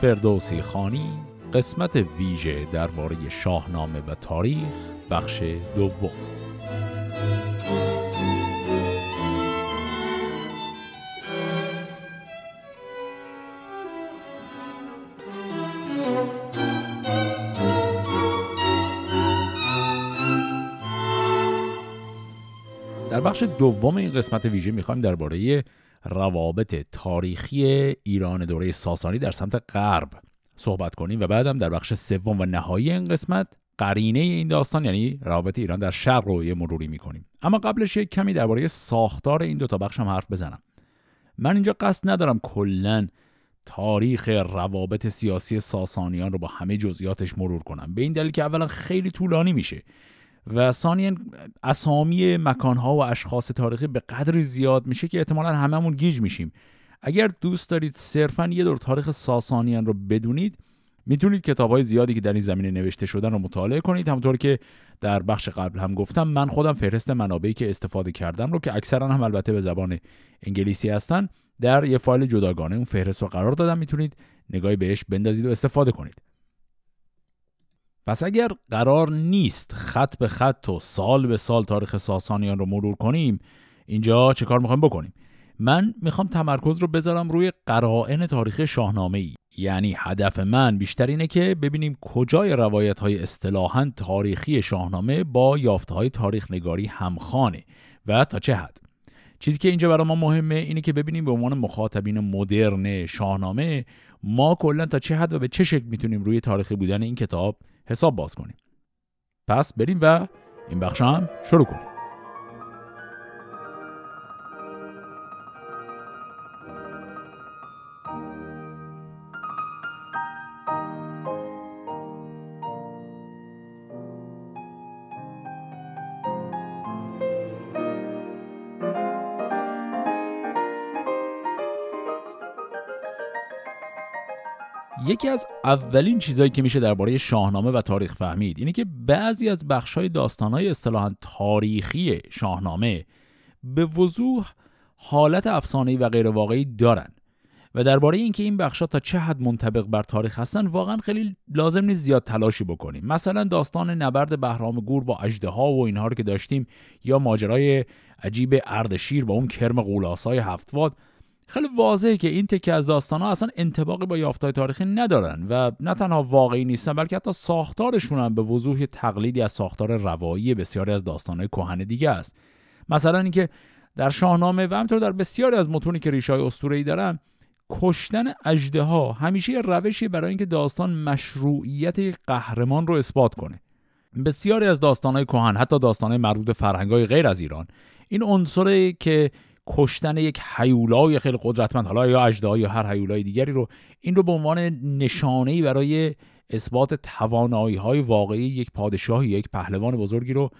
فردوسی خانی قسمت ویژه درباره شاهنامه و تاریخ بخش دوم. در بخش دوم این قسمت ویژه می‌خوایم درباره روابط تاریخی ایران دوره ساسانی در سمت غرب صحبت کنیم و بعدم در بخش سوم و نهایی این قسمت قرینه این داستان یعنی روابط ایران در شرق رو یه مروری می‌کنیم. اما قبلش یک کمی درباره ساختار این دو تا بخش هم حرف بزنم. من اینجا قصد ندارم کلا تاریخ روابط سیاسی ساسانیان رو با همه جزئیاتش مرور کنم. به این دلیل که اولا خیلی طولانی میشه. و ثانیا اسامی مکانها و اشخاص تاریخی به قدری زیاد میشه که احتمالا هممون گیج میشیم. اگر دوست دارید صرفا یه دور تاریخ ساسانیان رو بدونید می‌تونید کتاب های زیادی که در این زمینه نوشته شدن رو مطالعه کنید. همونطور که در بخش قبل هم گفتم من خودم فهرست منابعی که استفاده کردم رو که اکثرا هم البته به زبان انگلیسی هستن در یه فایل جداگانه اون فهرست رو قرار دادم. می‌تونید نگاهی بهش بندازید و استفاده کنید. پس اگر قرار نیست خط به خط و سال به سال تاریخ ساسانیان رو مرور کنیم اینجا چه کار می‌خوایم بکنیم؟ من می‌خوام تمرکز رو بذارم روی قرائن تاریخ شاهنامه ای یعنی هدف من بیشتر اینه که ببینیم کجای روایت های اصطلاحا تاریخی شاهنامه با یافته های تاریخ نگاری همخانه و تا چه حد؟ چیزی که اینجا برای ما مهمه اینه که ببینیم به عنوان مخاطبین مدرن شاهنامه ما کلا تا چه حد و به چه شکل می‌تونیم روی تاریخی بودن این کتاب حساب باز کنیم. پس بریم و این بخش هم شروع کنیم. یکی از اولین چیزهایی که میشه درباره شاهنامه و تاریخ فهمید اینه که بعضی از بخش‌های داستان‌های اصطلاحاً تاریخی شاهنامه به وضوح حالت افسانه‌ای و غیر واقعی دارن و درباره اینکه این بخشها تا چه حد منطبق بر تاریخ هستن واقعا خیلی لازم نیست زیاد تلاشی بکنیم. مثلا داستان نبرد بهرام گور با اژدها و اینها رو که داشتیم یا ماجرای عجیب اردشیر با اون کرم قولاسای هفتواد خیلی واضحه که این تکه از داستان ها اصلا انتباقی با یافتهای تاریخی ندارن و نه تنها واقعی نیستن بلکه حتی ساختارشون هم به وضوح تقلیدی از ساختار روایی بسیاری از داستانهای کهن دیگه است. مثلا اینکه در شاهنامه و همینطور در بسیاری از متونی که ریشه‌های اسطوره‌ای دارن کشتن اجده ها همیشه یه روشی برای اینکه داستان مشروعیت قهرمان رو اثبات کنه. بسیاری از داستانهای کهن حتی داستانهای مربوط فرهنگای غیر از ایران این عنصری که کشتن یک حیولای خیلی قدرتمند حالا یا اجدا یا هر حیولای دیگری رو این رو به عنوان نشانه برای اثبات توانایی های واقعی یک پادشاه یک پهلوان بزرگی رو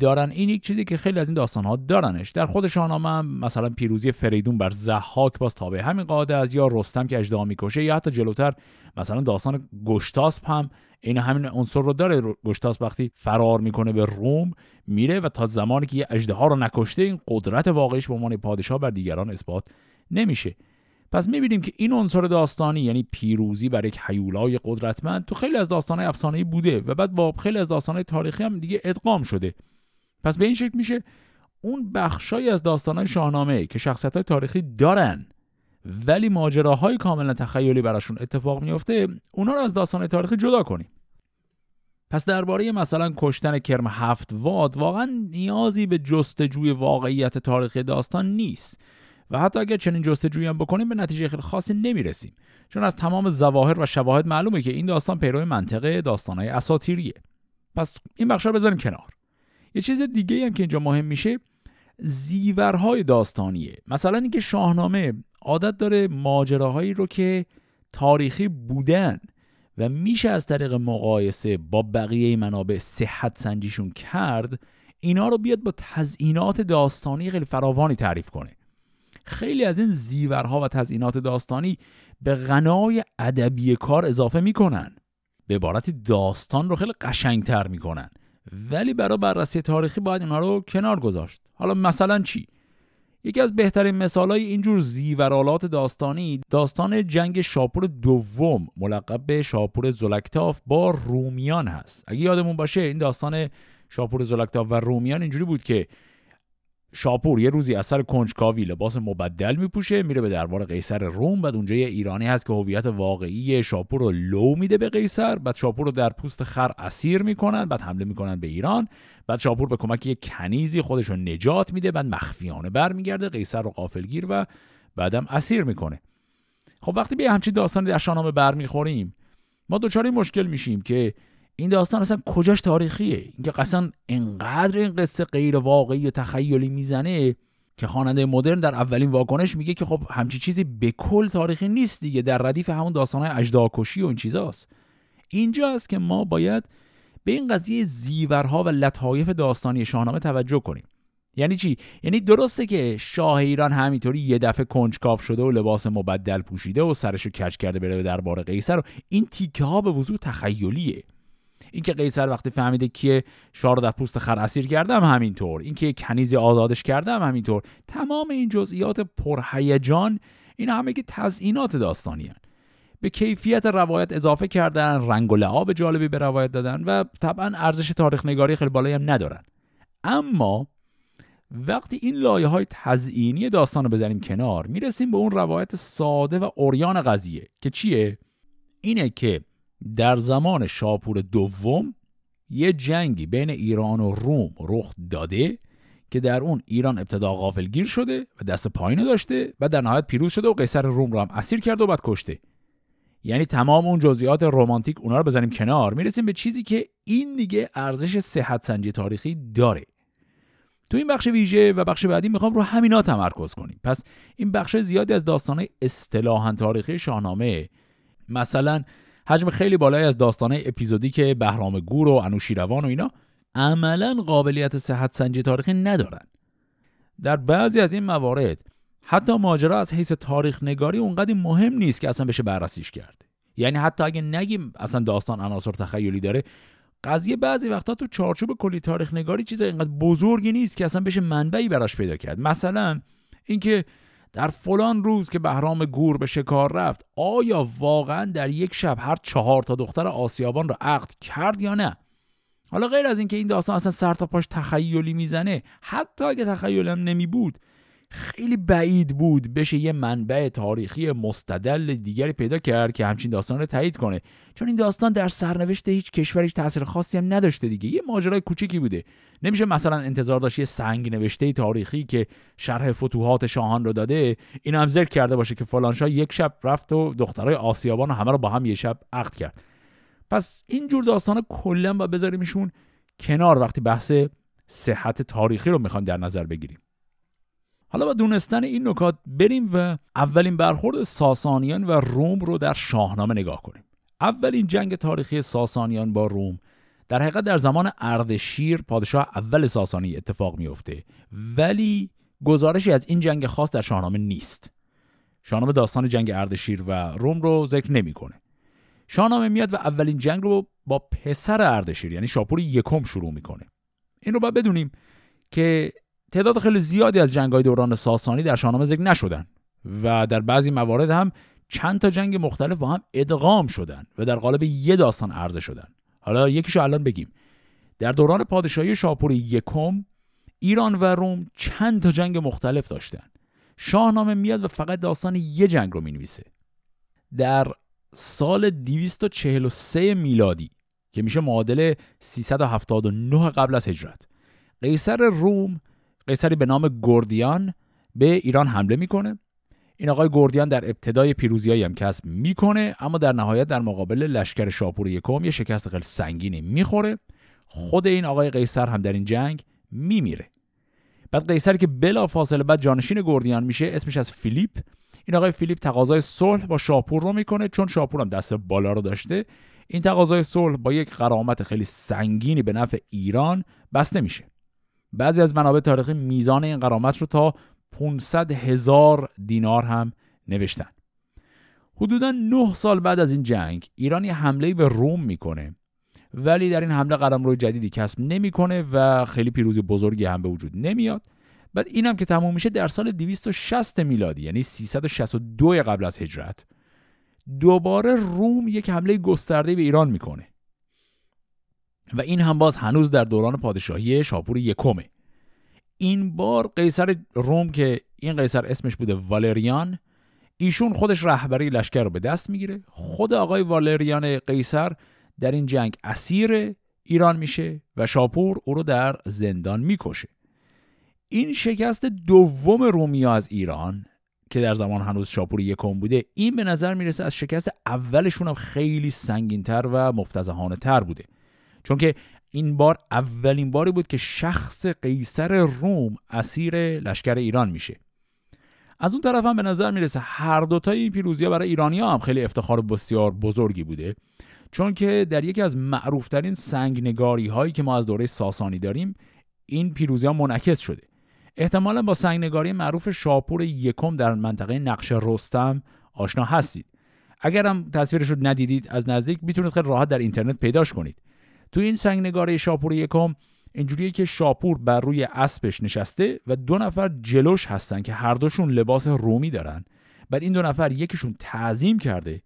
دارن. این یک چیزی که خیلی از این داستان ها دارنش. در خود شاهنامه مثلا پیروزی فریدون بر زحاک باز تابع. همین قاعده از یا رستم که اژدها می‌کشه یا حتی جلوتر مثلا داستان گشتاسپ هم این همین عنصر رو داره. گشتاس وقتی فرار می‌کنه به روم میره و تا زمانی که یه اژدها رو نکشته این قدرت واقعیش به عنوان پادشاه بر دیگران اثبات نمیشه. پس می‌بینیم که این عنصر داستانی یعنی پیروزی بر یک حیولای قدرتمند تو خیلی از داستانهای افسانه‌ای بوده و بعد با خیلی از داستانهای تاریخی هم دیگه ادغام شده. پس به این شکل میشه اون بخشای از داستانهای شاهنامه که شخصیت تاریخی دارن ولی ماجراهای کاملا تخیلی براشون اتفاق میفته اونا رو از داستان تاریخی جدا کنیم. پس درباره مثلا کشتن کرم هفت واد واقعا نیازی به جستجوی واقعیت تاریخی داستان نیست. و حتی اگر چنین جستجویی هم بکنیم به نتیجه خیلی خاصی نمی‌رسیم. چون از تمام ظواهر و شواهد معلومه که این داستان پیرو منطقه داستانهای اساطیریه. پس این بخش رو بذاریم کنار. یه چیز دیگه هم که اینجا مهم میشه زیورهای داستانیه. مثلا اینکه شاهنامه عادت داره ماجراهایی رو که تاریخی بودن و میشه از طریق مقایسه با بقیه منابع صحت سنجیشون کرد اینا رو بیاد با تزئینات داستانی خیلی فراوانی تعریف کنه. خیلی از این زیورها و تزئینات داستانی به غنای ادبی کار اضافه می‌کنن. به عبارتی داستان رو خیلی قشنگتر می‌کنن. ولی برای بررسی تاریخی باید اینا رو کنار گذاشت. حالا مثلا چی؟ یکی از بهترین مثالهای اینجور زیورالات داستانی داستان جنگ شاپور دوم ملقب به شاپور زلکتاف با رومیان هست. اگه یادمون باشه این داستان شاپور زلکتاف و رومیان اینجوری بود که شاپور یه روزی اثر کنجکاوی لباس مبدل میپوشه میره به دربار قیصر روم بعد اونجا یه ایرانی هست که هویت واقعی شاپور رو لو میده به قیصر بعد شاپور رو در پوست خر اسیر می‌کنن بعد حمله می‌کنن به ایران بعد شاپور به کمک یه کنیزی خودش رو نجات میده بعد مخفیانه برمیگرده قیصر رو قافلگیر و بعدم اسیر می‌کنه. خب وقتی به همچین داستانی در شاهنامه برمیخوریم ما دچار مشکل میشیم که این داستان اصلا کجاش تاریخیه؟ اینکه قصلا انقدر این قصه غیر واقعی و تخیلی می‌زنه که خواننده مدرن در اولین واکنش میگه که خب همچی چیزی به کل تاریخی نیست دیگه. در ردیف همون داستانهای اجداکشی و این چیزاست. اینجاست که ما باید به این قضیه زیورها و لطایف داستانی شاهنامه توجه کنیم. یعنی چی؟ یعنی درسته که شاه ایران همینطوری یه دفعه کنجکاف شده و لباس مبدل پوشیده و سرشو کج کرده بره دربار قیصر و این تیکه ها به وضوح تخیلیه. اینکه قیصر وقتی فهمیده که شاه رو در پوست خر اسیر کردم همینطور. اینکه کنیزی آزادش کردم همینطور. تمام این جزئیات پرهیجان این همه که تزئینات داستانی هن. به کیفیت روایت اضافه کردن رنگ و لعاب جالبی به روایت دادن و طبعا ارزش تاریخ نگاری خیلی بالایی هم ندارن. اما وقتی این لایه های تزئینی داستان رو بزنیم کنار می‌رسیم به اون روایت ساده و اوریان قضیه که چیه؟ اینه که در زمان شاپور دوم یه جنگی بین ایران و روم رخ داده که در اون ایران ابتدا غافلگیر شده و دست پایین داشته و در نهایت پیروز شده و قیصر روم رو هم اسیر کرده و بعد کشته. یعنی تمام اون جزئیات رمانتیک اونا رو بزنیم کنار می‌رسیم به چیزی که این دیگه ارزش صحت سنجی تاریخی داره. تو این بخش ویژه و بخش بعدی می‌خوام رو همینا تمرکز کنیم. پس این بخش زیادی از داستانه اصطلاحا تاریخی شاهنامه مثلا حجم خیلی بالایی از داستانه اپیزودیک بهرام گور و انوشیروان و اینا عملا قابلیت صحت سنجی تاریخی ندارن. در بعضی از این موارد حتی ماجرا از حیث تاریخ نگاری اونقدر مهم نیست که اصلا بشه بررسیش کرد. یعنی حتی اگه نگیم اصلا داستان عناصر تخیلی داره قضیه بعضی وقتا تو چارچوب کلی تاریخ نگاری چیز اینقدر بزرگی نیست که اصلا بشه منبعی براش پیدا کرد. مثلا اینکه در فلان روز که بهرام گور به شکار رفت آیا واقعا در یک شب هر چهار تا دختر آسیابان را عقد کرد یا نه؟ حالا غیر از اینکه این داستان اصلا سر تا پاش تخیلی می‌زنه حتی اگه تخیلم نمی بود خیلی بعید بود بشه یه منبع تاریخی مستدل دیگری پیدا کرد که همچین داستان رو تایید کنه. چون این داستان در سرنوشت هیچ کشوریش تاثیر خاصی هم نداشته دیگه. یه ماجرای کوچیکی بوده. نمیشه مثلا انتظار داشت یه سنگ نوشته تاریخی که شرح فتوحات شاهان رو داده این هم ذکر کرده باشه که فلان شاه یک شب رفت و دخترای آسیابان همه رو با هم یه شب عقد کرد. پس این جور داستان کلا با بذاریمشون کنار وقتی بحث صحت تاریخی رو می‌خوان در نظر بگیریم. حالا با دونستن این نکات بریم و اولین برخورد ساسانیان و روم رو در شاهنامه نگاه کنیم. اولین جنگ تاریخی ساسانیان با روم در حقیقت در زمان اردشیر پادشاه اول ساسانی اتفاق میفته ولی گزارشی از این جنگ خاص در شاهنامه نیست. شاهنامه داستان جنگ اردشیر و روم رو ذکر نمی‌کنه. شاهنامه میاد و اولین جنگ رو با پسر اردشیر یعنی شاپور یکم شروع می‌کنه. این رو باید بدونیم که تعداد خیلی زیادی از جنگ‌های دوران ساسانی در شاهنامه ذکر نشدن و در بعضی موارد هم چند تا جنگ مختلف با هم ادغام شدن و در قالب یه داستان عرضه شدن. حالا یکیشو الان بگیم. در دوران پادشاهی شاپور یکم ایران و روم چند تا جنگ مختلف داشتن. شاهنامه میاد و فقط داستان یه جنگ رو می‌نویسه. در سال 243 میلادی که میشه معادل 379 قبل از هجرت قیصر روم قیصری به نام گردیان به ایران حمله می‌کنه. این آقای گردیان در ابتدای پیروزیایی هم کسب می‌کنه اما در نهایت در مقابل لشکر شاپور یکم یه شکست خیلی سنگینی می‌خوره. خود این آقای قیصر هم در این جنگ میمیره. بعد قیصری که بلا فاصله بعد جانشین گردیان میشه اسمش از فیلیپ. این آقای فیلیپ تقاضای صلح با شاپور رو می‌کنه چون شاپور هم دست بالا رو داشته. این تقاضای صلح با یک قرامت خیلی سنگینی به نفع ایران بسته میشه. بعضی از منابع تاریخی میزان این قرامت رو تا 500 هزار دینار هم نوشتن. حدودا 9 سال بعد از این جنگ ایران یه حمله به روم می‌کنه. ولی در این حمله روی جدیدی کسب نمی‌کنه و خیلی پیروزی بزرگی هم به وجود نمیاد. بعد اینم که تموم میشه در سال 260 میلادی یعنی 362 قبل از هجرت دوباره روم یک حمله گسترده به ایران می‌کنه. و این هم باز هنوز در دوران پادشاهی شاپور یکمه. این بار قیصر روم که این قیصر اسمش بوده والریان ایشون خودش رهبری لشکر رو به دست می‌گیره. خود آقای والریان قیصر در این جنگ اسیر ایران میشه و شاپور او رو در زندان می‌کشه. این شکست دوم رومیا از ایران که در زمان هنوز شاپور یکم بوده این به نظر می‌رسه از شکست اولشون هم خیلی سنگینتر و مفتزهانه تر بوده. چون که این بار اولین باری بود که شخص قیصر روم اسیر لشکر ایران میشه. از اون طرف هم به نظر می‌رسه هر دوتای این پیروزی ها برای ایرانی هم خیلی افتخار بسیار بزرگی بوده. چون که در یکی از معروفترین سنگنگاری هایی که ما از دوره ساسانی داریم این پیروزی ها منعکس شده. احتمالا با سنگنگاری معروف شاپور یکم در منطقه نقش رستم آشنا هستید. اگرم تصویرش رو ندیدید از نزدیک می‌تونید خیلی راحت در اینترنت پیداش کنید. تو این سنگنگاری شاپور یکم اینجوریه که شاپور بر روی اسبش نشسته و دو نفر جلوش هستن که هر دوشون لباس رومی دارن. بعد این دو نفر یکیشون تعظیم کرده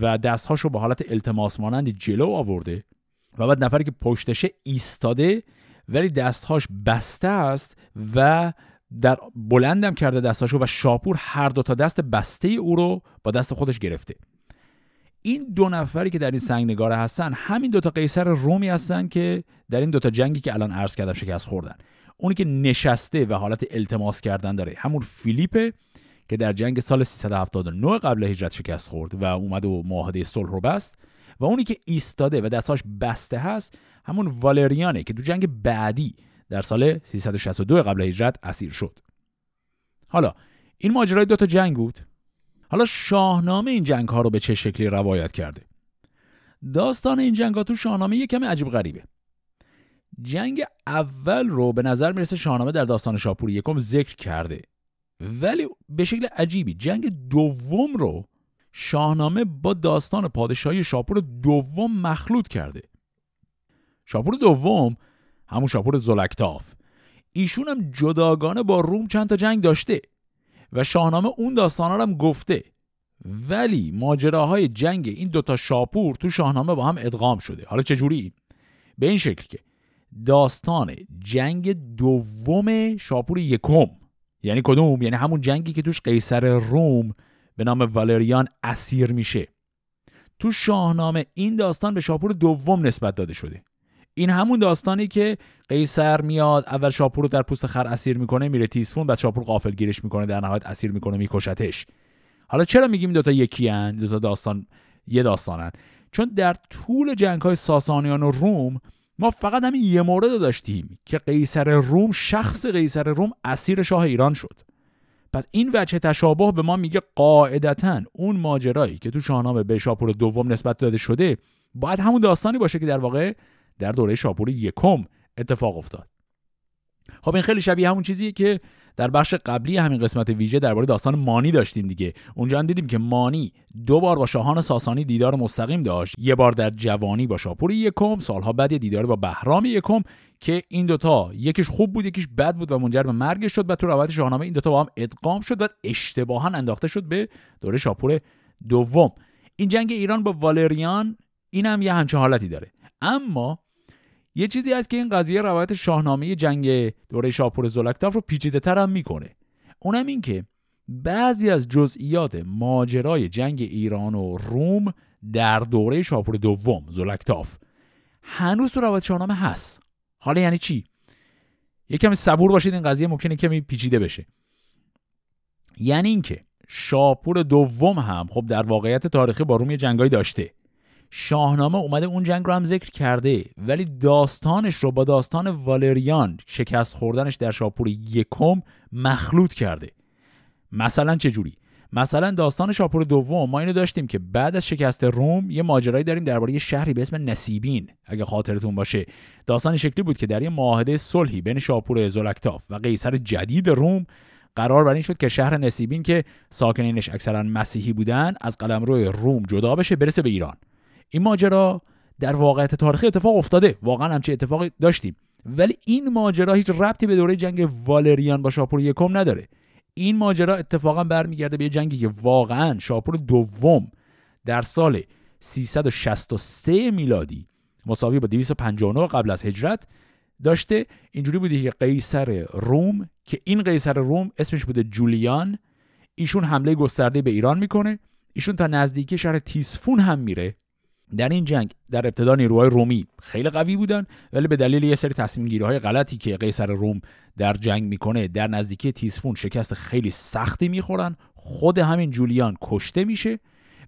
و دستهاش رو به حالت التماس مانند جلو آورده و بعد نفری که پشتشه ایستاده ولی دستهاش بسته است و در بلندم کرده دستهاشو و شاپور هر دو تا دست بسته او رو با دست خودش گرفته. این دو نفری که در این سنگ نگاره هستن همین دوتا قیصر رومی هستن که در این دوتا جنگی که الان عرض کردم شکست خوردن. اونی که نشسته و حالت التماس کردن داره همون فیلیپه که در جنگ سال 379 قبل هجرت شکست خورد و اومد و معاهده صلح رو بست. و اونی که ایستاده و دستاش بسته هست همون والریانه که تو جنگ بعدی در سال 362 قبل هجرت اسیر شد. حالا این ماجرای دو تا جنگ بود. حالا شاهنامه این جنگ ها رو به چه شکلی روایت کرده؟ داستان این جنگ ها تو شاهنامه یه کمی عجیب غریبه. جنگ اول رو به نظر می‌رسه شاهنامه در داستان شاپور یکم ذکر کرده. ولی به شکل عجیبی جنگ دوم رو شاهنامه با داستان پادشاهی شاپور دوم مخلوط کرده. شاپور دوم همون شاپور زلکتاف ایشون هم جداگانه با روم چند تا جنگ داشته. و شاهنامه اون داستانا رو هم گفته ولی ماجراهای جنگ این دوتا شاپور تو شاهنامه با هم ادغام شده حالا چجوری؟ به این شکل که داستان جنگ دوم شاپور یکم یعنی کدوم؟ یعنی همون جنگی که توش قیصر روم به نام والریان اسیر میشه تو شاهنامه این داستان به شاپور دوم نسبت داده شده این همون داستانی که قیصر میاد اول شاپور رو در پوست خر اسیر می‌کنه میره تیسفون بعد شاپور قافل گیرش می‌کنه در نهایت اسیر می‌کنه میکشتش. حالا چرا میگیم دوتا یکی هن دوتا داستان یه داستانن؟ چون در طول جنگ های ساسانیان و روم ما فقط همین یه مورد داشتیم که قیصر روم شخص قیصر روم اسیر شاه ایران شد. پس این وجه تشابه به ما میگه قاعدتا اون ماجرایی که تو شاهنامه به شاپور دوم نسبت داده شده باید همون داستانی باشه که در واقع در دوره شاپور یکم اتفاق افتاد. خب این خیلی شبیه همون چیزیه که در بخش قبلی همین قسمت ویژه درباره داستان مانی داشتیم دیگه. اونجا هم دیدیم که مانی دو بار با شاهان ساسانی دیدار مستقیم داشت. یه بار در جوانی با شاپور یکم سالها بعد دیدار با بهرام یکم که این دوتا یکیش خوب بود یکیش بد بود و منجر به مرگ شد و تو روایت شاهنامه این دوتا با هم ادغام شد و اشتباها انداخته شد به دوره شاپور دوم. این جنگ ایران با والریان این هم یه همچه حالتی داره. اما یه چیزی هست که این قضیه روایت شاهنامه جنگ دوره شاپور زلکتاف رو پیچیده تر هم می‌کنه. اونم این که بعضی از جزئیات ماجرای جنگ ایران و روم در دوره شاپور دوم زلکتاف هنوز تو روایت شاهنامه هست. حالا یعنی چی؟ یه کمی صبور باشید این قضیه ممکنه کمی پیچیده بشه. یعنی اینکه شاپور دوم هم خب در واقعیت تاریخی با روم یه جنگایی داشته. شاهنامه اومده اون جنگ رو هم ذکر کرده ولی داستانش رو با داستان والریان شکست خوردنش در شاپور یکم مخلوط کرده. مثلا چه جوری؟ مثلا داستان شاپور دوم ما اینو داشتیم که بعد از شکست روم یه ماجرایی داریم درباره یه شهری به اسم نسیبین اگه خاطرتون باشه. داستان شکلی بود که در یه معاهده صلحی بین شاپور زولکتاف و قیصر جدید روم قرار بر این شد که شهر نسیبین که ساکنینش اکثرا مسیحی بودن از قلمرو روم جدا بشه برسه به ایران. این ماجرا در واقعیت تاریخی اتفاق افتاده. واقعا همچه اتفاقی داشتیم. ولی این ماجرا هیچ ربطی به دوره جنگ والریان با شاپور یکم نداره. این ماجرا اتفاقا برمیگرده به جنگی که واقعا شاپور دوم در سال 363 میلادی مساوی با 259 قبل از هجرت داشته. اینجوری بوده که قیصر روم که این قیصر روم اسمش بوده جولیان ایشون حمله گسترده به ایران می‌کنه. ایشون تا نزدیکی شهر تیسفون هم میره. در این جنگ در ابتدا نیروهای رومی خیلی قوی بودن ولی به دلیل یه سری تصمیم گیری های غلطی که قیصر روم در جنگ می‌کنه در نزدیکی تیسفون شکست خیلی سختی می‌خورن. خود همین جولیان کشته میشه.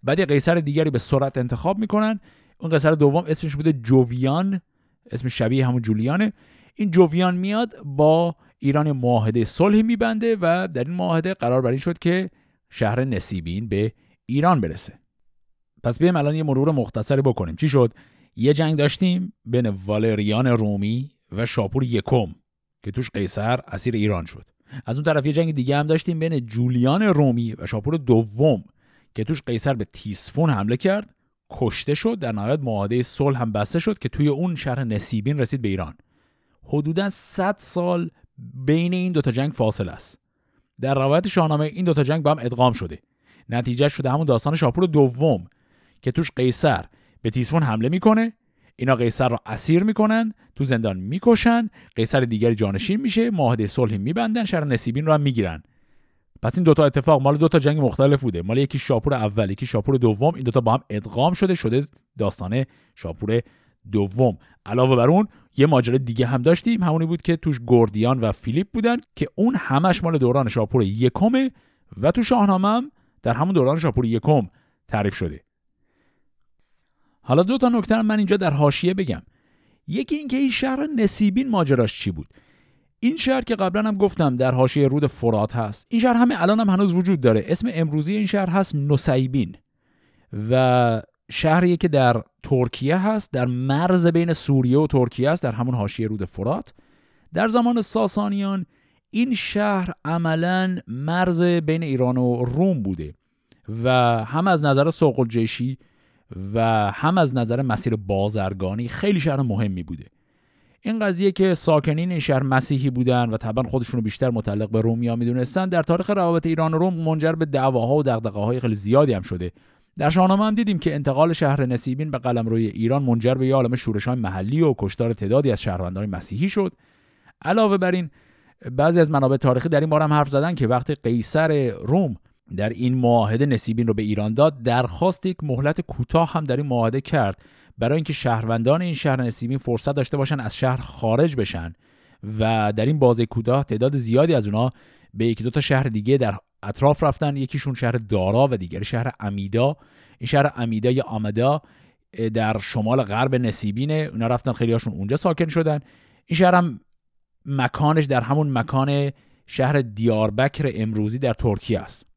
بعد یه قیصر دیگری به سرعت انتخاب می‌کنن. اون قیصر دوم اسمش بوده جوویان اسم شبیه همون جولیانه. این جوویان میاد با ایران معاهده صلح میبنده و در این معاهده قرار بر این شد که شهر نسیبین به ایران برسه. پس بیایم الان یه مرور مختصری بکنیم. چی شد؟ یه جنگ داشتیم بین والریان رومی و شاپور یکم که توش قیصر اسیر ایران شد. از اون طرف یه جنگ دیگه هم داشتیم بین جولیان رومی و شاپور دوم که توش قیصر به تیسفون حمله کرد کشته شد در نهایت معاهده صلح هم بسته شد که توی اون شهر نسیبین رسید به ایران. حدودا 100 سال بین این دوتا جنگ فاصله است. در روایت شاهنامه این دوتا جنگ با هم ادغام شده. نتیجه شده همون داستان شاپور دوم. که توش قیصر به تیسفون حمله می‌کنه. اینا قیصر رو اسیر می‌کنن تو زندان می‌کشن. قیصر دیگری جانشین میشه معاهده صلح میبندن شهر نسیبین رو هم می‌گیرن. پس این دوتا اتفاق مال دوتا جنگ مختلف بوده. مال یکی شاپور اول یکی شاپور دوم. این دوتا با هم ادغام شده شده داستانه شاپور دوم. علاوه بر اون یه ماجرا دیگه هم داشتیم. همونی بود که توش گردیان و فیلیپ بودن که اون همش مال دوران شاپور یکمه و تو شاهنامه هم در همون دوران شاپور یکم تعریف شده. حالا دو تا نکته من اینجا در حاشیه بگم. یکی اینکه این شهر نسیبین ماجراش چی بود؟ این شهر که قبلا هم گفتم در حاشیه رود فرات هست. این شهر همه الان هم هنوز وجود داره. اسم امروزی این شهر هست نسیبین. و شهری که در ترکیه هست در مرز بین سوریه و ترکیه است در همون حاشیه رود فرات. در زمان ساسانیان این شهر عملا مرز بین ایران و روم بوده و هم از نظر سوق الجیشی و هم از نظر مسیر بازرگانی خیلی شهر مهمی بوده. این قضیه که ساکنین این شهر مسیحی بودن و طبعا خودشون رو بیشتر متعلق به رومیا می‌دونستن در تاریخ روابط ایران و روم منجر به دعواها و دغدغه‌های خیلی زیادی هم شده. در شاهنامه هم دیدیم که انتقال شهر نسیبین به قلمروی ایران منجر به یه عالم شورش‌های محلی و کشتار تعدادی از شهروندان مسیحی شد. علاوه بر این بعضی از منابع تاریخی در این باره هم حرف زدن که وقتی قیصر روم در این معاهده نسیبین رو به ایران داد. درخواست یک مهلت کوتاه هم در این معاهده کرد. برای اینکه شهروندان این شهر نسیبین فرصت داشته باشن از شهر خارج بشن و در این بازه کوتاه تعداد زیادی از اونا به یکی دو تا شهر دیگه در اطراف رفتن. یکیشون شهر دارا و دیگر شهر امیدا. این شهر امیدا یا آمدا در شمال غرب نسیبینه اونا رفتن خیلی هاشون اونجا ساکن شدن. این شهر هم مکانش در همون مکان شهر دیاربکر امروزی در ترکیه است.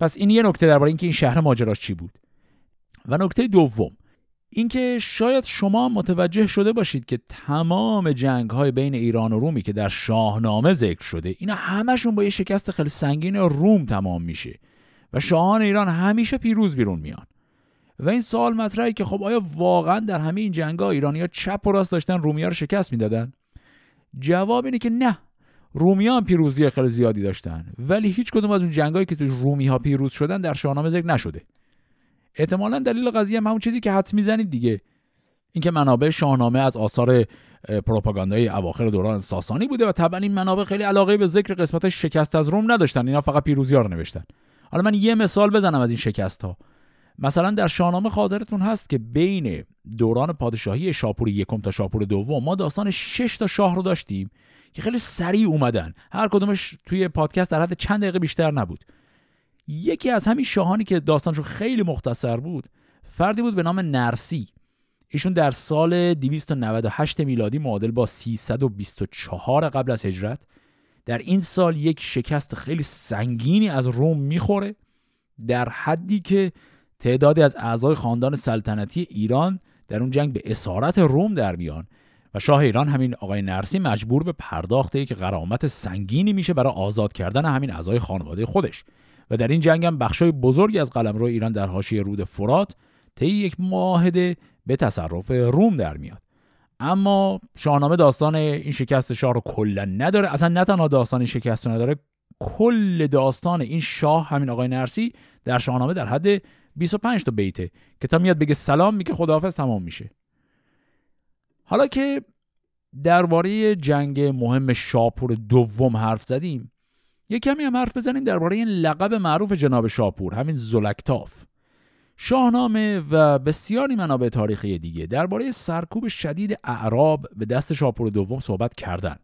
پس این یه نکته درباره اینکه این شهر ماجراش چی بود. و نکته دوم اینکه شاید شما متوجه شده باشید که تمام جنگ های بین ایران و رومی که در شاهنامه ذکر شده اینا همشون با یه شکست خیلی سنگین روم تمام میشه و شاهان ایران همیشه پیروز بیرون میان. و این سوال مطرحه که خب آیا واقعا در همه این جنگ ها ایرانی ها چپ و راست داشتن رومی ها رو شکست می‌دادن؟ جواب اینه که نه. رومی ها هم پیروزی خیلی زیادی داشتن. ولی هیچ کدوم از اون جنگایی که تو رومی ها پیروز شدن در شاهنامه ذکر نشده. احتمالا دلیل قضیه هم همون چیزی که حد می‌زنید دیگه. اینکه منابع شاهنامه از آثار پروپاگاندای اواخر دوران ساسانی بوده و طبعا این منابع خیلی علاقه به ذکر قسمت شکست از روم نداشتن. اینا فقط پیروزی ها رو نوشتن. حالا من یه مثال بزنم از این شکست ها مثلا در شاهنامه خاطرتون هست که بین دوران پادشاهی شاپور یکم تا شاپور دوم ما داستان شش تا شاه رو داشتیم که خیلی سریع اومدن. هر کدومش توی پادکست در حد چند دقیقه بیشتر نبود. یکی از همین شاهانی که داستانشون خیلی مختصر بود فردی بود به نام نرسی. ایشون در سال 298 میلادی معادل با 324 قبل از هجرت در این سال یک شکست خیلی سنگینی از روم می‌خوره. در حدی که تعدادی از اعضای خاندان سلطنتی ایران در اون جنگ به اسارت روم در میان و شاه ایران همین آقای نرسی مجبور به پرداخته که غرامت سنگینی میشه برای آزاد کردن همین اعضای خانواده خودش. و در این جنگ هم بخشای بزرگی از قلمرو ایران در حاشیه رود فرات طی یک معاهده به تصرف روم در میاد. اما شاهنامه داستان این شکست شاه رو کلا نداره. اصلا نه تنها داستان این شکست رو نداره کل داستان این شاه همین آقای نرسی در شاهنامه در حد 25 تا بیته که تا میاد بگه سلام میگه خداحافظ تمام میشه. حالا که درباره جنگ مهم شاپور دوم حرف زدیم یه کمی هم حرف بزنیم درباره این لقب معروف جناب شاپور همین زلکتاف شاهنامه و بسیاری منابع تاریخی دیگه درباره سرکوب شدید اعراب به دست شاپور دوم صحبت کردن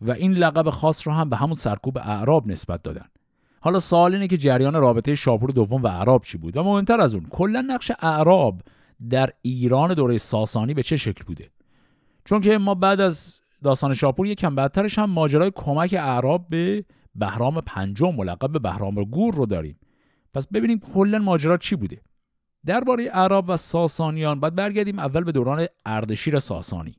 و این لقب خاص رو هم به همون سرکوب اعراب نسبت دادن. حالا سوال اینه که جریان رابطه شاپور دوم و اعراب چی بود؟ و مهمتر از اون کلا نقش اعراب در ایران دوره ساسانی به چه شکل بوده؟ چون که ما بعد از داستان شاپور یکم بعدترش هم ماجرای کمک اعراب به بهرام پنجم ملقب به بهرام گور رو داریم. پس ببینیم کلا ماجرا چی بوده. درباره اعراب و ساسانیان باید برگردیم اول به دوران اردشیر ساسانی.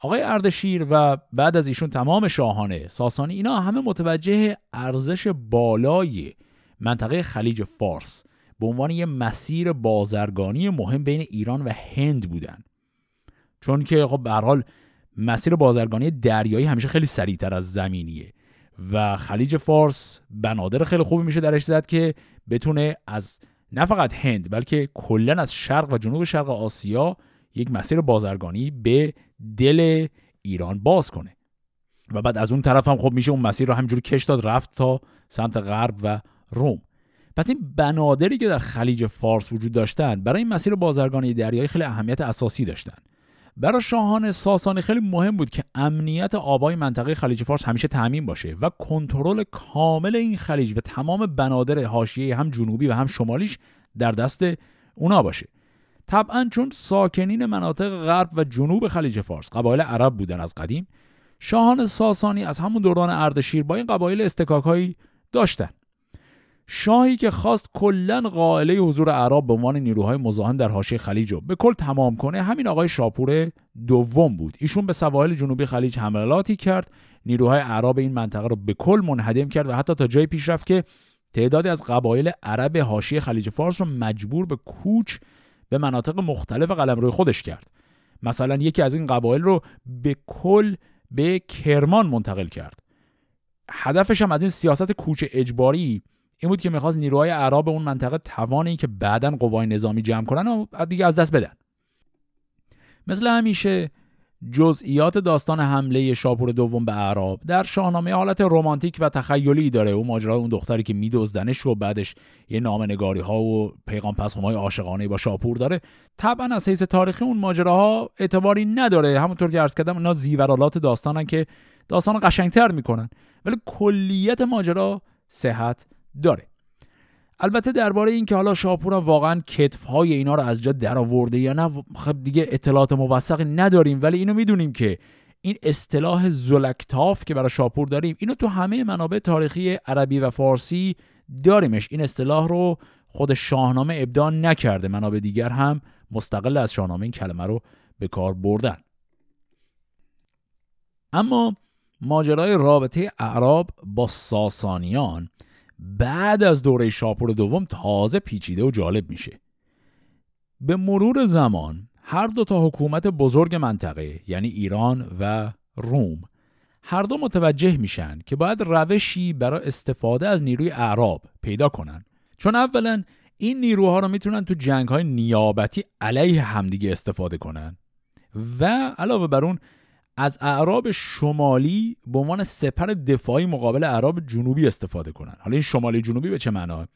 آقای اردشیر و بعد از ایشون تمام شاهانه ساسانی اینا همه متوجه ارزش بالای منطقه خلیج فارس به عنوان یه مسیر بازرگانی مهم بین ایران و هند بودن. چون که خب به حال مسیر بازرگانی دریایی همیشه خیلی سریعتر از زمینیه و خلیج فارس بنادر خیلی خوبی میشه درش زد که بتونه از نه فقط هند بلکه کلا از شرق و جنوب شرق آسیا یک مسیر بازرگانی به دل ایران باز کنه. و بعد از اون طرف هم خب میشه اون مسیر رو همینجوری کش داد رفت تا سمت غرب و روم. پس این بنادری که در خلیج فارس وجود داشتن برای این مسیر بازرگانی دریایی خیلی اهمیت اساسی داشتن. برای شاهان ساسانی خیلی مهم بود که امنیت آبای منطقه خلیج فارس همیشه تامین باشه و کنترل کامل این خلیج و تمام بنادر حاشیه هم جنوبی و هم شمالیش در دست اونا باشه. طبعا چون ساکنین مناطق غرب و جنوب خلیج فارس قبایل عرب بودن از قدیم شاهان ساسانی از همون دوران اردشیر با این قبایل استکاکهایی داشتن. شاهی که خواست کلا قائله حضور عرب به عنوان نیروهای مزاحم در حاشیه خلیج رو به کل تمام کنه همین آقای شاپور دوم بود. ایشون به سواحل جنوبی خلیج حملاتی کرد نیروهای عرب این منطقه رو به کل منهدم کرد و حتی تا جای پیش رفت که تعدادی از قبایل عرب حاشیه خلیج فارس رو مجبور به کوچ به مناطق مختلف قلمرو خودش کرد. مثلا یکی از این قبایل رو به کل به کرمان منتقل کرد. هدفش هم از این سیاست کوچ اجباری این بود که می‌خواست نیروهای عرب اون منطقه توانی که بعدا قوای نظامی جمع کنن و دیگه از دست بدن. مثل همیشه جزئیات داستان حمله شاپور دوم به اعراب در شاهنامه حالت رمانتیک و تخیلی داره. او ماجرا اون دختری که میدزدنش و بعدش یه نگاری ها و پیغام پسخم های عاشقانه با شاپور داره. طبعا از حیث تاریخی اون ماجراها اعتباری نداره. همونطور که عرض کردم اینا زیورالات داستانن که داستان قشنگتر می‌کنن. ولی کلیت ماجرا صحت داره. البته درباره این که حالا شاپور واقعا کتف های اینا رو از جا درآورده یا نه خب دیگه اطلاعات موثقی نداریم ولی اینو می‌دونیم که این اصطلاح زلکتاف که برای شاپور داریم اینو تو همه منابع تاریخی عربی و فارسی داریمش. این اصطلاح رو خود شاهنامه ابداع نکرده منابع دیگر هم مستقل از شاهنامه این کلمه رو به کار بردن. اما ماجرای رابطه اعراب با ساسانیان بعد از دوره شاپور دوم تازه پیچیده و جالب میشه. به مرور زمان هر دو تا حکومت بزرگ منطقه یعنی ایران و روم هر دو متوجه میشن که باید روشی برای استفاده از نیروی اعراب پیدا کنن. چون اولا این نیروها رو می‌تونن تو جنگ های نیابتی علیه همدیگه استفاده کنن. و علاوه بر اون از اعراب شمالی به عنوان سپر دفاعی مقابل اعراب جنوبی استفاده کنن. حالا این شمالی جنوبی به چه معنا؟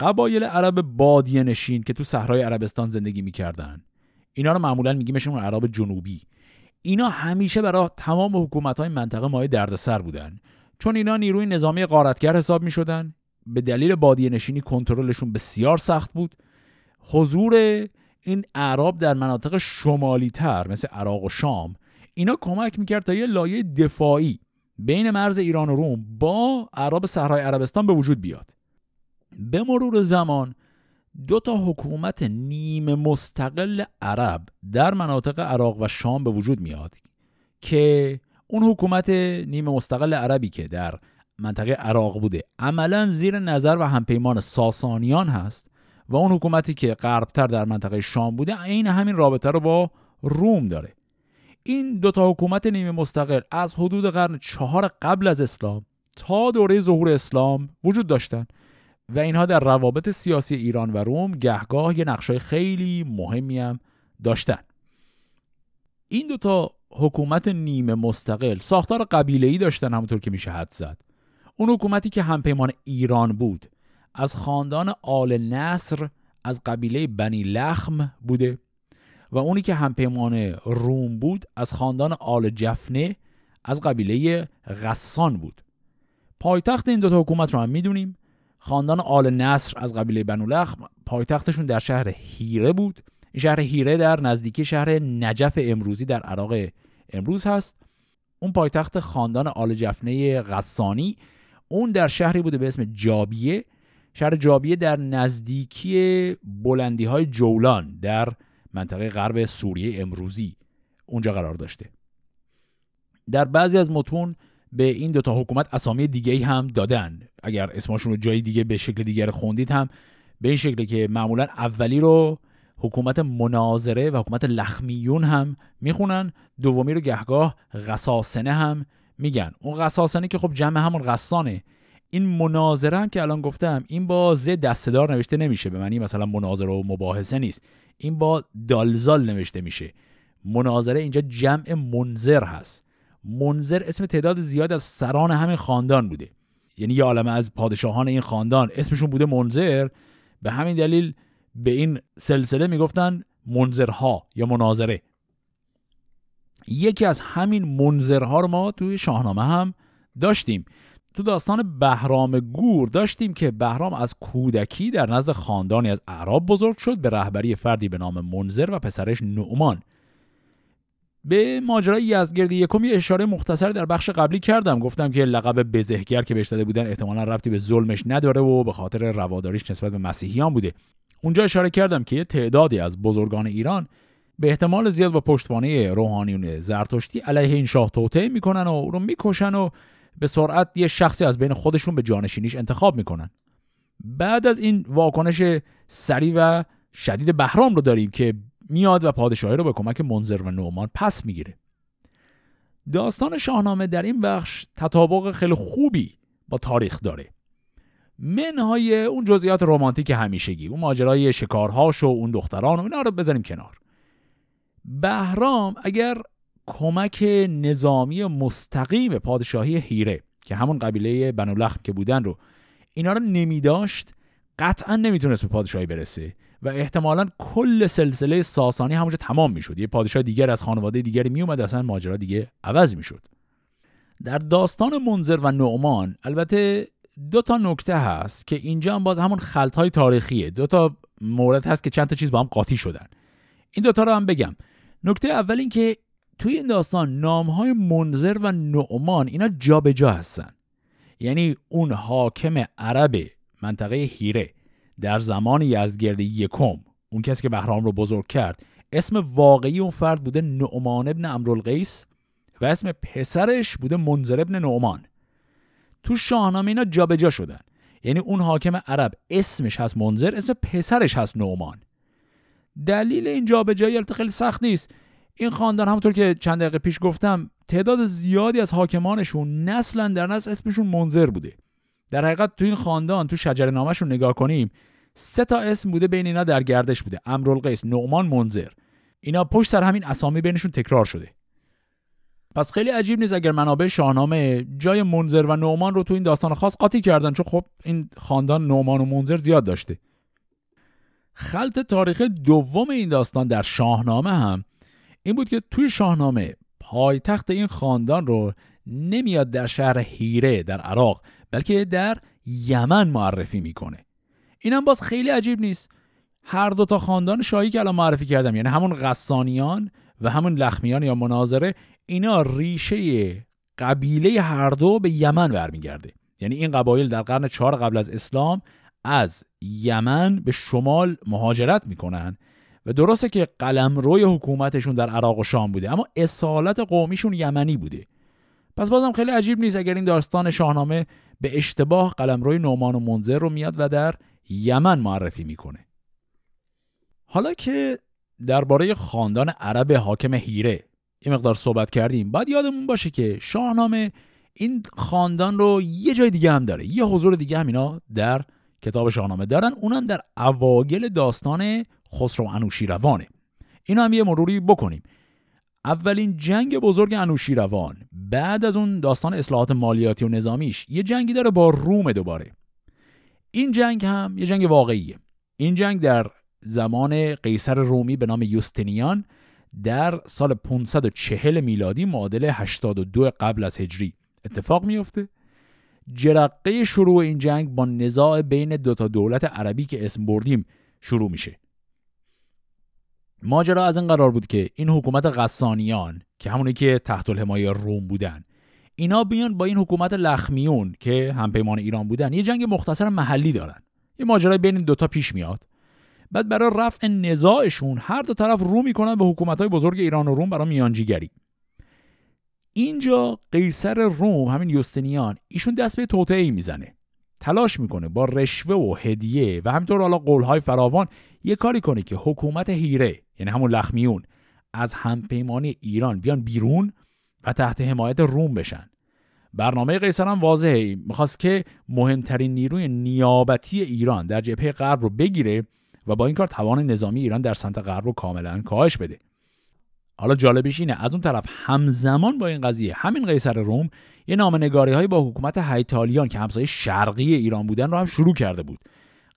قبایل عرب بادیه نشین که تو صحرای عربستان زندگی می‌کردن. اینا رو معمولا میگیمشون عرب جنوبی. اینا همیشه برای تمام حکومت های منطقه مایه دردسر بودن. چون اینا نیروی نظامی غارتگر حساب می‌شدن. به دلیل بادیه نشینی کنترلشون بسیار سخت بود. حضور این اعراب در مناطق شمالی تر مثل عراق و شام اینا کمک می‌کرد تا یه لایه دفاعی بین مرز ایران و روم با عرب صحرای عربستان به وجود بیاد. به مرور زمان دو تا حکومت نیمه مستقل عرب در مناطق عراق و شام به وجود میاد که اون حکومت نیمه مستقل عربی که در منطقه عراق بوده عملا زیر نظر و همپیمان ساسانیان هست و اون حکومتی که غربتر در منطقه شام بوده عین همین رابطه رو با روم داره. این دوتا حکومت نیمه مستقل از حدود قرن چهار قبل از اسلام تا دوره ظهور اسلام وجود داشتند و اینها در روابط سیاسی ایران و روم گهگاه یه نقشای خیلی مهمی هم داشتن. این دوتا حکومت نیمه مستقل ساختار ای داشتن همونطور که میشه حد زد. اون حکومتی که همپیمان ایران بود از خاندان آل نصر از قبیله بنی لخم بوده. و اونی که همپیمان روم بود از خاندان آل جفنه از قبیله غسان بود. پایتخت این دوتا حکومت رو هم می‌دونیم. خاندان آل نصر از قبیله بنولخم پایتختشون در شهر هیره بود. این شهر هیره در نزدیکی شهر نجف امروزی در عراق امروز هست. اون پایتخت خاندان آل جفنه غسانی اون در شهری بوده به اسم جابیه. شهر جابیه در نزدیکی بلندی های جولان در منطقه غرب سوریه امروزی اونجا قرار داشته. در بعضی از متون به این دوتا حکومت اسامی دیگه هم دادن. اگر اسمشون رو جای دیگه به شکل دیگر خوندید هم به این شکلی که معمولا اولی رو حکومت مناظره و حکومت لخمیون هم می‌خونن دومی رو گهگاه غساسنه هم میگن. اون غساسنه که خب جمع همون غسانه این مناظره هم که الان گفتم این با ز دستدار نوشته نمیشه به معنی مثلا مناظره و مباحثه نیست. این با دالزال نوشته میشه. مناظره اینجا جمع منظر هست. منظر اسم تعداد زیاد از سران همین خاندان بوده. یعنی یه عالمه از پادشاهان این خاندان. اسمشون بوده منظر. به همین دلیل به این سلسله می‌گفتن منظرها یا مناظره. یکی از همین منظرها رو ما توی شاهنامه هم داشتیم. تو داستان بهرام گور داشتیم که بهرام از کودکی در نزد خاندانی از اعراب بزرگ شد به رهبری فردی به نام منظر و پسرش نعمان. به ماجرای یزدگرد یکم یه اشاره مختصر در بخش قبلی کردم. گفتم که لقب بزهگر که بهش داده بودن احتمالا ربطی به ظلمش نداره و به خاطر رواداریش نسبت به مسیحیان بوده. اونجا اشاره کردم که یه تعدادی از بزرگان ایران به احتمال زیاد با پشتوانه روحانیون زرتشتی علیه این شاه توطعه می‌کنن و رو می‌کشن و به سرعت یه شخصی از بین خودشون به جانشینیش انتخاب می‌کنن. بعد از این واکنش سریع و شدید بهرام رو داریم که میاد و پادشاهی رو به کمک منظر و نومان پس می‌گیره. داستان شاهنامه در این بخش تطابق خیلی خوبی با تاریخ داره. منهای اون جزئیات رمانتیک همیشگی اون ماجرای شکارهاش و اون دختران و اینا رو بذاریم کنار. بهرام اگر کمک نظامی مستقیم پادشاهی هیره که همون قبیله بنولخم که بودن رو اینا رو نمی داشت قطعا نمی‌تونست به پادشاهی برسه و احتمالا کل سلسله ساسانی همونجا تمام می‌شد. یه پادشاه دیگر از خانواده دیگری میومد اصلا ماجرا دیگه عوض می‌شد. در داستان منظر و نعمان البته دو تا نکته هست که اینجا هم باز همون خلط های تاریخیه. دو تا مورد هست که چند تا چیز با هم قاطی شدن. این دوتا رو هم بگم. نکته اول این که توی این داستان نام های منظر و نعمان اینا جابجا جا هستن. یعنی اون حاکم عرب منطقه هیره در زمان یزدگرد یکم اون کسی که بهرام رو بزرگ کرد اسم واقعی اون فرد بوده نعمان ابن امرالقیس و اسم پسرش بوده منظر ابن نعمان. تو شاهنامه اینا جابجا شدن. یعنی اون حاکم عرب اسمش هست منظر اسم پسرش هست نعمان. دلیل این جابجایی البته خیلی سخت نیست. این خاندان همونطور که چند دقیقه پیش گفتم تعداد زیادی از حاکمانشون نسلا در نسل اسمشون منظر بوده. در حقیقت تو این خاندان تو شجر نامشون نگاه کنیم سه تا اسم بوده بین اینا در گردش بوده. امرالقیس نعمان منظر. اینا پشت سر همین اسامی بینشون تکرار شده. پس خیلی عجیب نیست اگر منابع شاهنامه جای منظر و نعمان رو تو این داستان خاص قاطی کردن چون خب این خاندان نعمان و منظر زیاد داشته. خلط تاریخ دوم این داستان در شاهنامه هم این بود که توی شاهنامه پایتخت این خاندان رو نمیاد در شهر هیره در عراق بلکه در یمن معرفی می‌کنه. اینم باز خیلی عجیب نیست. هر دو تا خاندان شاهی که الان معرفی کردم یعنی همون غسانیان و همون لخمیان یا مناظره اینا ریشه قبیله هر دو به یمن برمیگرده. یعنی این قبایل در قرن چهار قبل از اسلام از یمن به شمال مهاجرت می‌کنن و درسته که قلمروی حکومتشون در عراق و شام بوده اما اصالت قومیشون یمنی بوده. پس بازم خیلی عجیب نیست اگر این داستان شاهنامه به اشتباه قلمروی نومان و منظر رو میاد و در یمن معرفی می‌کنه. حالا که درباره خاندان عرب حاکم هیره این مقدار صحبت کردیم باید یادمون باشه که شاهنامه این خاندان رو یه جای دیگه هم داره یه حضور دیگه هم اینا در کتاب شاهنامه. دارن اونم در اواگل داستان خسرو انوشیروانه اینو هم یه مروری بکنیم. اولین جنگ بزرگ انوشیروان بعد از اون داستان اصلاحات مالیاتی و نظامیش یه جنگی داره با روم دوباره. این جنگ هم یه جنگ واقعیه. این جنگ در زمان قیصر رومی به نام یوستینیان در سال 540 میلادی معادل 82 قبل از هجری اتفاق میفته. جرقه شروع این جنگ با نزاع بین دو تا دولت عربی که اسم بردیم شروع میشه. ماجرا از این قرار بود که این حکومت غسانیان که همونی که تحت الحمایه روم بودن اینا بیان با این حکومت لخمیون که همپیمان ایران بودن یه جنگ مختصر محلی دارن. یه ماجرای بین این دوتا پیش میاد. بعد برای رفع نزاعشون هر دو طرف رو می‌کنن به حکومت های بزرگ ایران و روم برای میانجیگری. اینجا قیصر روم همین یوستینیان ایشون دست به توطعه ای می‌زنه. تلاش می‌کنه با رشوه و هدیه و همینطور حالا قولهای فراوان یه کاری کنه که حکومت هیره یعنی همون لخمیون از همپیمانی ایران بیان بیرون و تحت حمایت روم بشن. برنامه قیصر هم واضحه. می‌خواست که مهمترین نیروی نیابتی ایران در جبهه غرب رو بگیره و با این کار توان نظامی ایران در سمت غرب رو کاملا کاهش بده. حالا جالبش اینه از اون طرف همزمان با این قضیه همین قیصر روم یه نامنگاری های با حکومت هیتالیان که همسایه شرقی ایران بودن رو هم شروع کرده بود.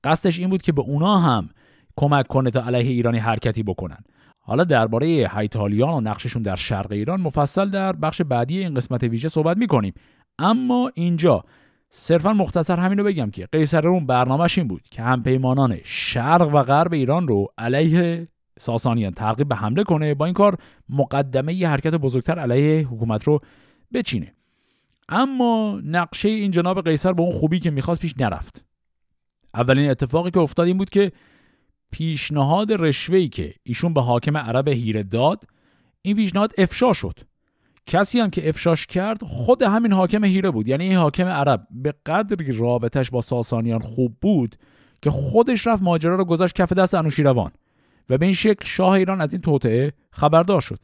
قصدش این بود که به اونا هم کمک کنه تا علیه ایرانی حرکتی بکنن. حالا درباره هیتالیان و نقششون در شرق ایران مفصل در بخش بعدی این قسمت ویژه صحبت می‌کنیم. اما اینجا صرفا مختصر همینو بگم که قیصر روم برنامهش این بود که همپیمانان شرق و غرب ایران رو علیه ساسانیان ترغیب به حمله کنه با این کار مقدمه یه حرکت بزرگتر علیه حکومت رو بچینه. اما نقشه این جناب قیصر به اون خوبی که می‌خواست پیش نرفت. اولین اتفاقی که افتاد این بود که پیشنهاد رشوهی که ایشون به حاکم عرب هیره داد این پیشنهاد افشا شد. کسی هم که افشاش کرد خود همین حاکم هیره بود. یعنی این حاکم عرب به قدری رابطش با ساسانیان خوب بود که خودش رفت ماجرا رو گذاشت کف دست انوشیروان و به این شکل شاه ایران از این توطعه خبردار شد.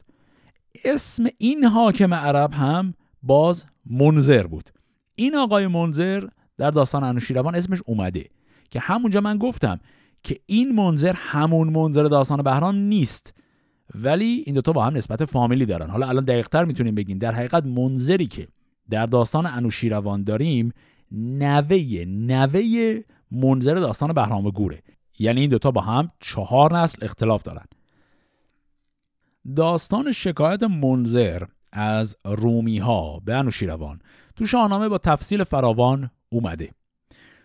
اسم این حاکم عرب هم باز منظر بود. این آقای منظر در داستان انوشیروان اسمش اومده که همونجا من گفتم که این منظر همون منظر داستان بهرام نیست. ولی این دوتا با هم نسبت فامیلی دارن. حالا الان دقیقتر می‌تونیم بگیم. در حقیقت منظری که در داستان انوشیروان داریم نوه نوه منظر داستان بهرام گوره. یعنی این دوتا با هم چهار نسل اختلاف دارن. داستان شکایت منظر از رومی ها به انوشیروان تو شاهنامه با تفصیل فراوان اومده.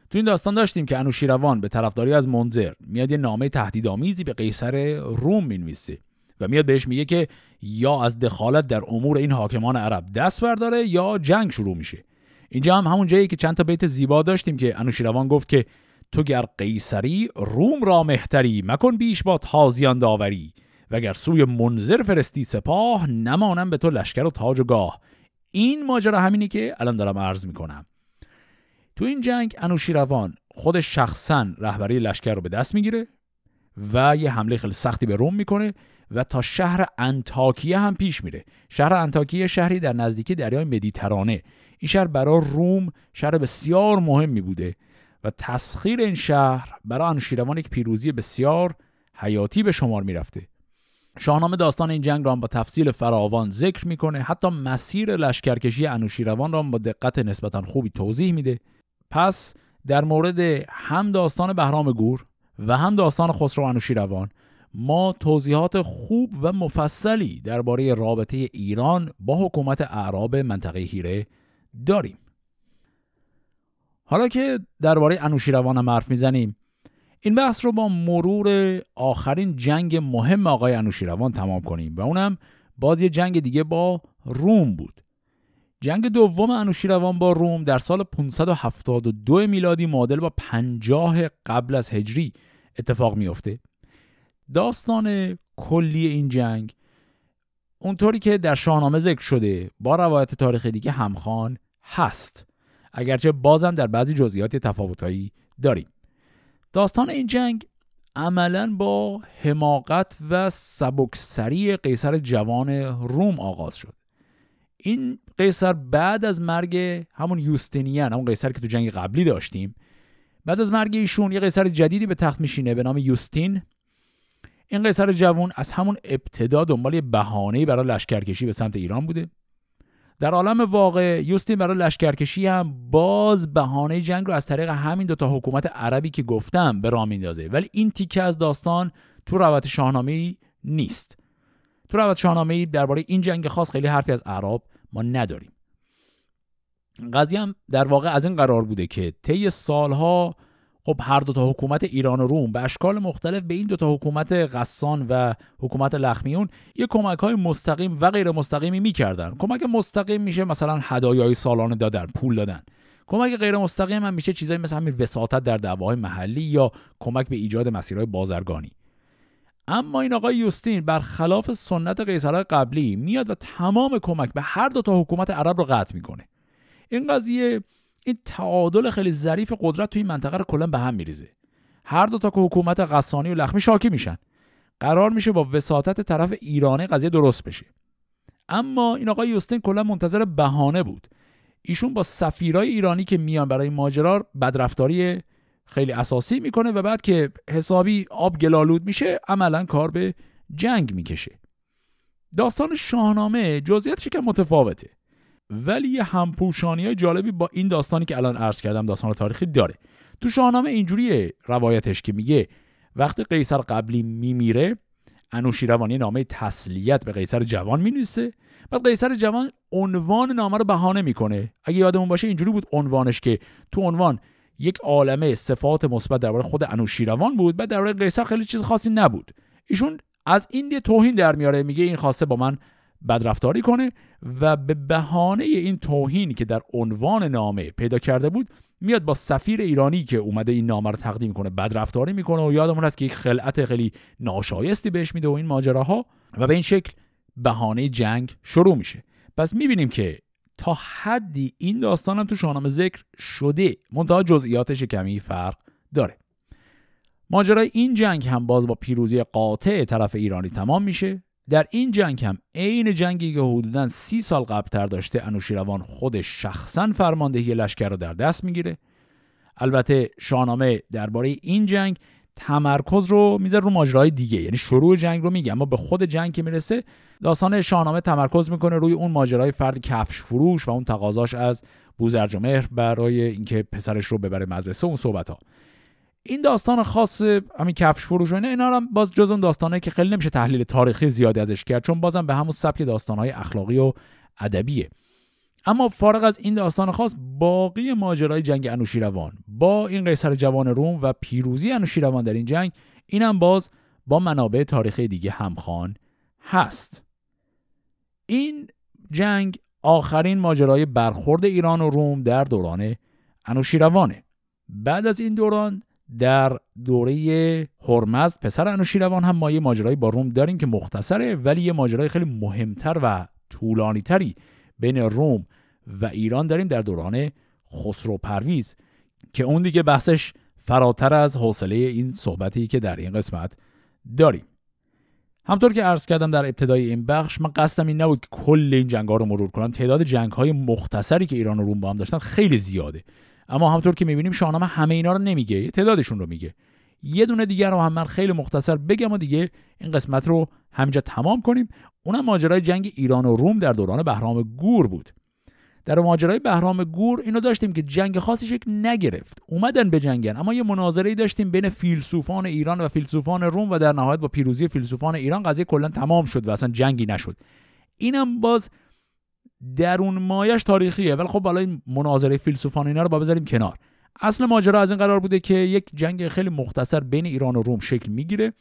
تو این داستان داشتیم که انوشیروان به طرفداری از منظر میاد یه نامه تهدیدآمیزی به قیصر روم می‌نویسه و میاد بهش میگه که یا از دخالت در امور این حاکمان عرب دست برداره یا جنگ شروع میشه. اینجا هم همون جایی که چند تا بیت زیبا داشتیم که انوشیروان گفت که تو گر قیصری روم را مهتری مکن بیش با تازیان داوری وگر سوی منظر فرستی سپاه نمانم به تو لشکر و تاج و گاه. این ماجرا همینی که الان دارم عرض می‌کنم. تو این جنگ انوشیروان خود شخصا رهبری لشکر رو به دست می‌گیره و یه حمله خیلی سختی به روم می‌کنه و تا شهر انتاکیه هم پیش میره. شهر انتاکیه شهری در نزدیکی دریای مدیترانه. این شهر برای روم شهر بسیار مهمی بوده و تسخیر این شهر برای انوشیروان یک پیروزی بسیار حیاتی به شمار می‌رفته. شاهنامه داستان این جنگ را با تفصیل فراوان ذکر می‌کنه. حتی مسیر لشکرکشی انوشیروان را با دقت نسبتا خوبی توضیح میده. پس در مورد هم داستان بهرام گور و هم داستان خسرو انوشیروان ما توضیحات خوب و مفصلی درباره رابطه ایران با حکومت اعراب منطقه هیره داریم. حالا که درباره انوشیروان هم حرف می‌زنیم این بحث رو با مرور آخرین جنگ مهم آقای انوشیروان تمام کنیم و اونم باز یه جنگ دیگه با روم بود. جنگ دوم انوشیروان با روم در سال 572 میلادی معادل با 50 قبل از هجری اتفاق میافته. داستان کلی این جنگ اونطوری که در شاهنامه ذکر شده با روایت تاریخ دیگه همخوان هست. اگرچه بازم در بعضی جزئیات تفاوتایی داریم. داستان این جنگ عملا با حماقت و سبکسری قیصر جوان روم آغاز شد. این قیصر بعد از مرگ همون یوستینیان همون قیصر که تو جنگ قبلی داشتیم بعد از مرگ ایشون یه قیصر جدیدی به تخت میشینه به نام یوستین. این قیصر جوان از همون ابتدا دنبال بهانه‌ای برای لشکرکشی به سمت ایران بوده. در عالم واقع یوستین برای لشکرکشی هم باز بهانه جنگ رو از طریق همین دوتا حکومت عربی که گفتم به راه میندازه ولی این تیکه از داستان تو روایت شاهنامه نیست. تو روایت شاهنامه درباره این جنگ خاص خیلی حرفی از عرب ما نداریم. قضیه هم در واقع از این قرار بوده که طی سالها خب هر دو تا حکومت ایران و روم به اشکال مختلف به این دو تا حکومت غسان و حکومت لخمیون یه کمک های مستقیم و غیر مستقیمی می‌کردن. کمک مستقیم میشه مثلا هدایای سالانه دادن پول دادن. کمک غیر مستقیم هم میشه چیزایی مثل همین وساطت در دعواهای محلی یا کمک به ایجاد مسیرهای بازرگانی. اما این آقای یوستین برخلاف سنت قیصرهای قبلی میاد و تمام کمک به هر دو تا حکومت عرب رو قطع می‌کنه. این قضیه این تعادل خیلی ظریف قدرت توی این منطقه رو کلا به هم میریزه. هر دو تا که حکومت قسانی و لخمی شاکی میشن. قرار میشه با وساطت طرف ایرانی قضیه درست بشه. اما این آقای یوستین کلا منتظر بهانه بود. ایشون با سفیرای ایرانی که میان برای ماجرا بدرفتاری خیلی اساسی می‌کنه و بعد که حسابی آب گلالود میشه عملا کار به جنگ می‌کشه. داستان شاهنامه جزئیاتش که متفاوته ولی یه همپوشانی های جالبی با این داستانی که الان عرض کردم داستان تاریخی داره. تو شاهنامه اینجوریه روایتش که میگه وقتی قیصر قبلی میمیره انوشیروانی نامه تسلیت به قیصر جوان می‌نویسه. بعد قیصر جوان عنوان نامه رو بهانه می‌کنه. اگه یادمون باشه اینجوری بود عنوانش که تو عنوان یک عالمه صفات مثبت درباره خود انوشیروان بود بعد درباره قیصر خیلی چیز خاصی نبود. ایشون از این توهین در میاره میگه این خواسته با من بدرفتاری کنه و به بهانه این توهین که در عنوان نامه پیدا کرده بود میاد با سفیر ایرانی که اومده این نامه رو تقدیم کنه بدرفتاری می‌کنه و یادمون هست که یک خلعت خیلی ناشایستی بهش میده و این ماجراها و به این شکل بهانه جنگ شروع میشه. پس می‌بینیم که تا حدی این داستان هم تو شاهنامه ذکر شده. منتها جزئیاتش کمی فرق داره. ماجرای این جنگ هم باز با پیروزی قاطع طرف ایرانی تمام میشه. در این جنگ هم عین جنگی که حدودا سی سال قبلتر داشته انوشیروان خودش شخصا فرماندهی لشکر رو در دست می‌گیره. البته شاهنامه درباره این جنگ تمرکز رو می‌ذاره رو ماجرای دیگه. یعنی شروع جنگ رو میگه اما به خود جنگ که می‌رسه داستان شاهنامه تمرکز می‌کنه روی اون ماجرای فرد کفش فروش و اون تقاضاش از بوزرجمهر برای اینکه پسرش رو ببره مدرسه اون صحبت ها این داستان خاص همین کفش فروش و اینا اینا هم باز جز اون داستانه که خیلی نمیشه تحلیل تاریخی زیادی ازش کرد چون بازم به همون سبک داستانهای اخلاقی و ادبیه. اما فارغ از این داستان خاص باقی ماجرای جنگ انوشیروان. با این قیصر جوان روم و پیروزی انوشیروان در این جنگ اینم باز با منابع تاریخی دیگه همخوان هست. این جنگ آخرین ماجرای برخورد ایران و روم در دوران انوشیروانه. بعد از این دوران در دوره هرمزد پسر انوشیروان هم ما یه ماجرایی با روم داریم که مختصره ولی یه ماجرای خیلی مهمتر و طولانیتری بین روم و ایران داریم در دوران خسرو پرویز که اون دیگه بحثش فراتر از حوصله این صحبتی که در این قسمت داریم. همطور که عرض کردم در ابتدای این بخش من قصدم این نبود که کل این جنگ ها رو مرور کنم. تعداد جنگ های مختصری که ایران و روم با هم داشتن خیلی زیاده. اما همطور که می‌بینیم شاهنامه همه اینا رو نمیگه تعدادشون رو میگه. یه دونه دیگر رو هم من خیلی مختصر بگم و دیگه این قسمت رو همینجا تمام کنیم. اونم ماجرای جنگ ایران و روم در دوران بهرام گور بود. در ماجرای بهرام گور اینو داشتیم که جنگ خاصی شکل نگرفت. اومدن به جنگن. اما یه مناظره داشتیم بین فیلسوفان ایران و فیلسوفان روم و در نهایت با پیروزی فیلسوفان ایران قضیه کلا تمام شد و اصلا جنگی نشد. اینم باز درون مایش تاریخیه. ولی خب حالا این مناظره فیلسوفان اینا رو با بذاریم کنار. اصل ماجرا از این قرار بوده که یک جنگ خیلی مختصر بین ایران و روم شکل می‌گیره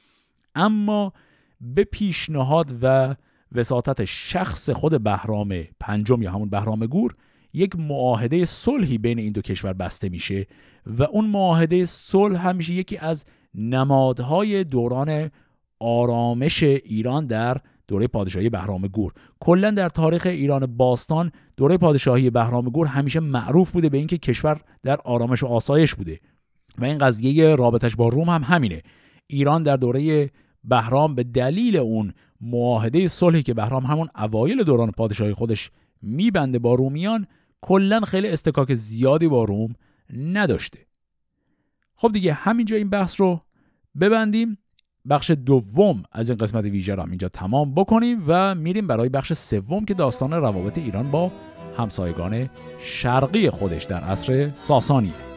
اما به پیشنهاد و وساطت شخص خود بهرام پنجم یا همون بهرام گور یک معاهده صلحی بین این دو کشور بسته میشه و اون معاهده صلح همیشه یکی از نمادهای دوران آرامش ایران در دوره پادشاهی بهرام گور. کلا در تاریخ ایران باستان دوره پادشاهی بهرام گور همیشه معروف بوده به اینکه کشور در آرامش و آسایش بوده. و این قضیه رابطش با روم هم همینه. ایران در دوره بهرام به دلیل اون معاهده صلحی که بهرام همون اوایل دوران پادشاهی خودش میبنده با رومیان کلا خیلی استکاک زیادی با روم نداشته. خب دیگه همینجا این بحث رو ببندیم. بخش دوم از این قسمت ویژه رو اینجا تمام بکنیم و میریم برای بخش سوم که داستان روابط ایران با همسایگان شرقی خودش در عصر ساسانیه.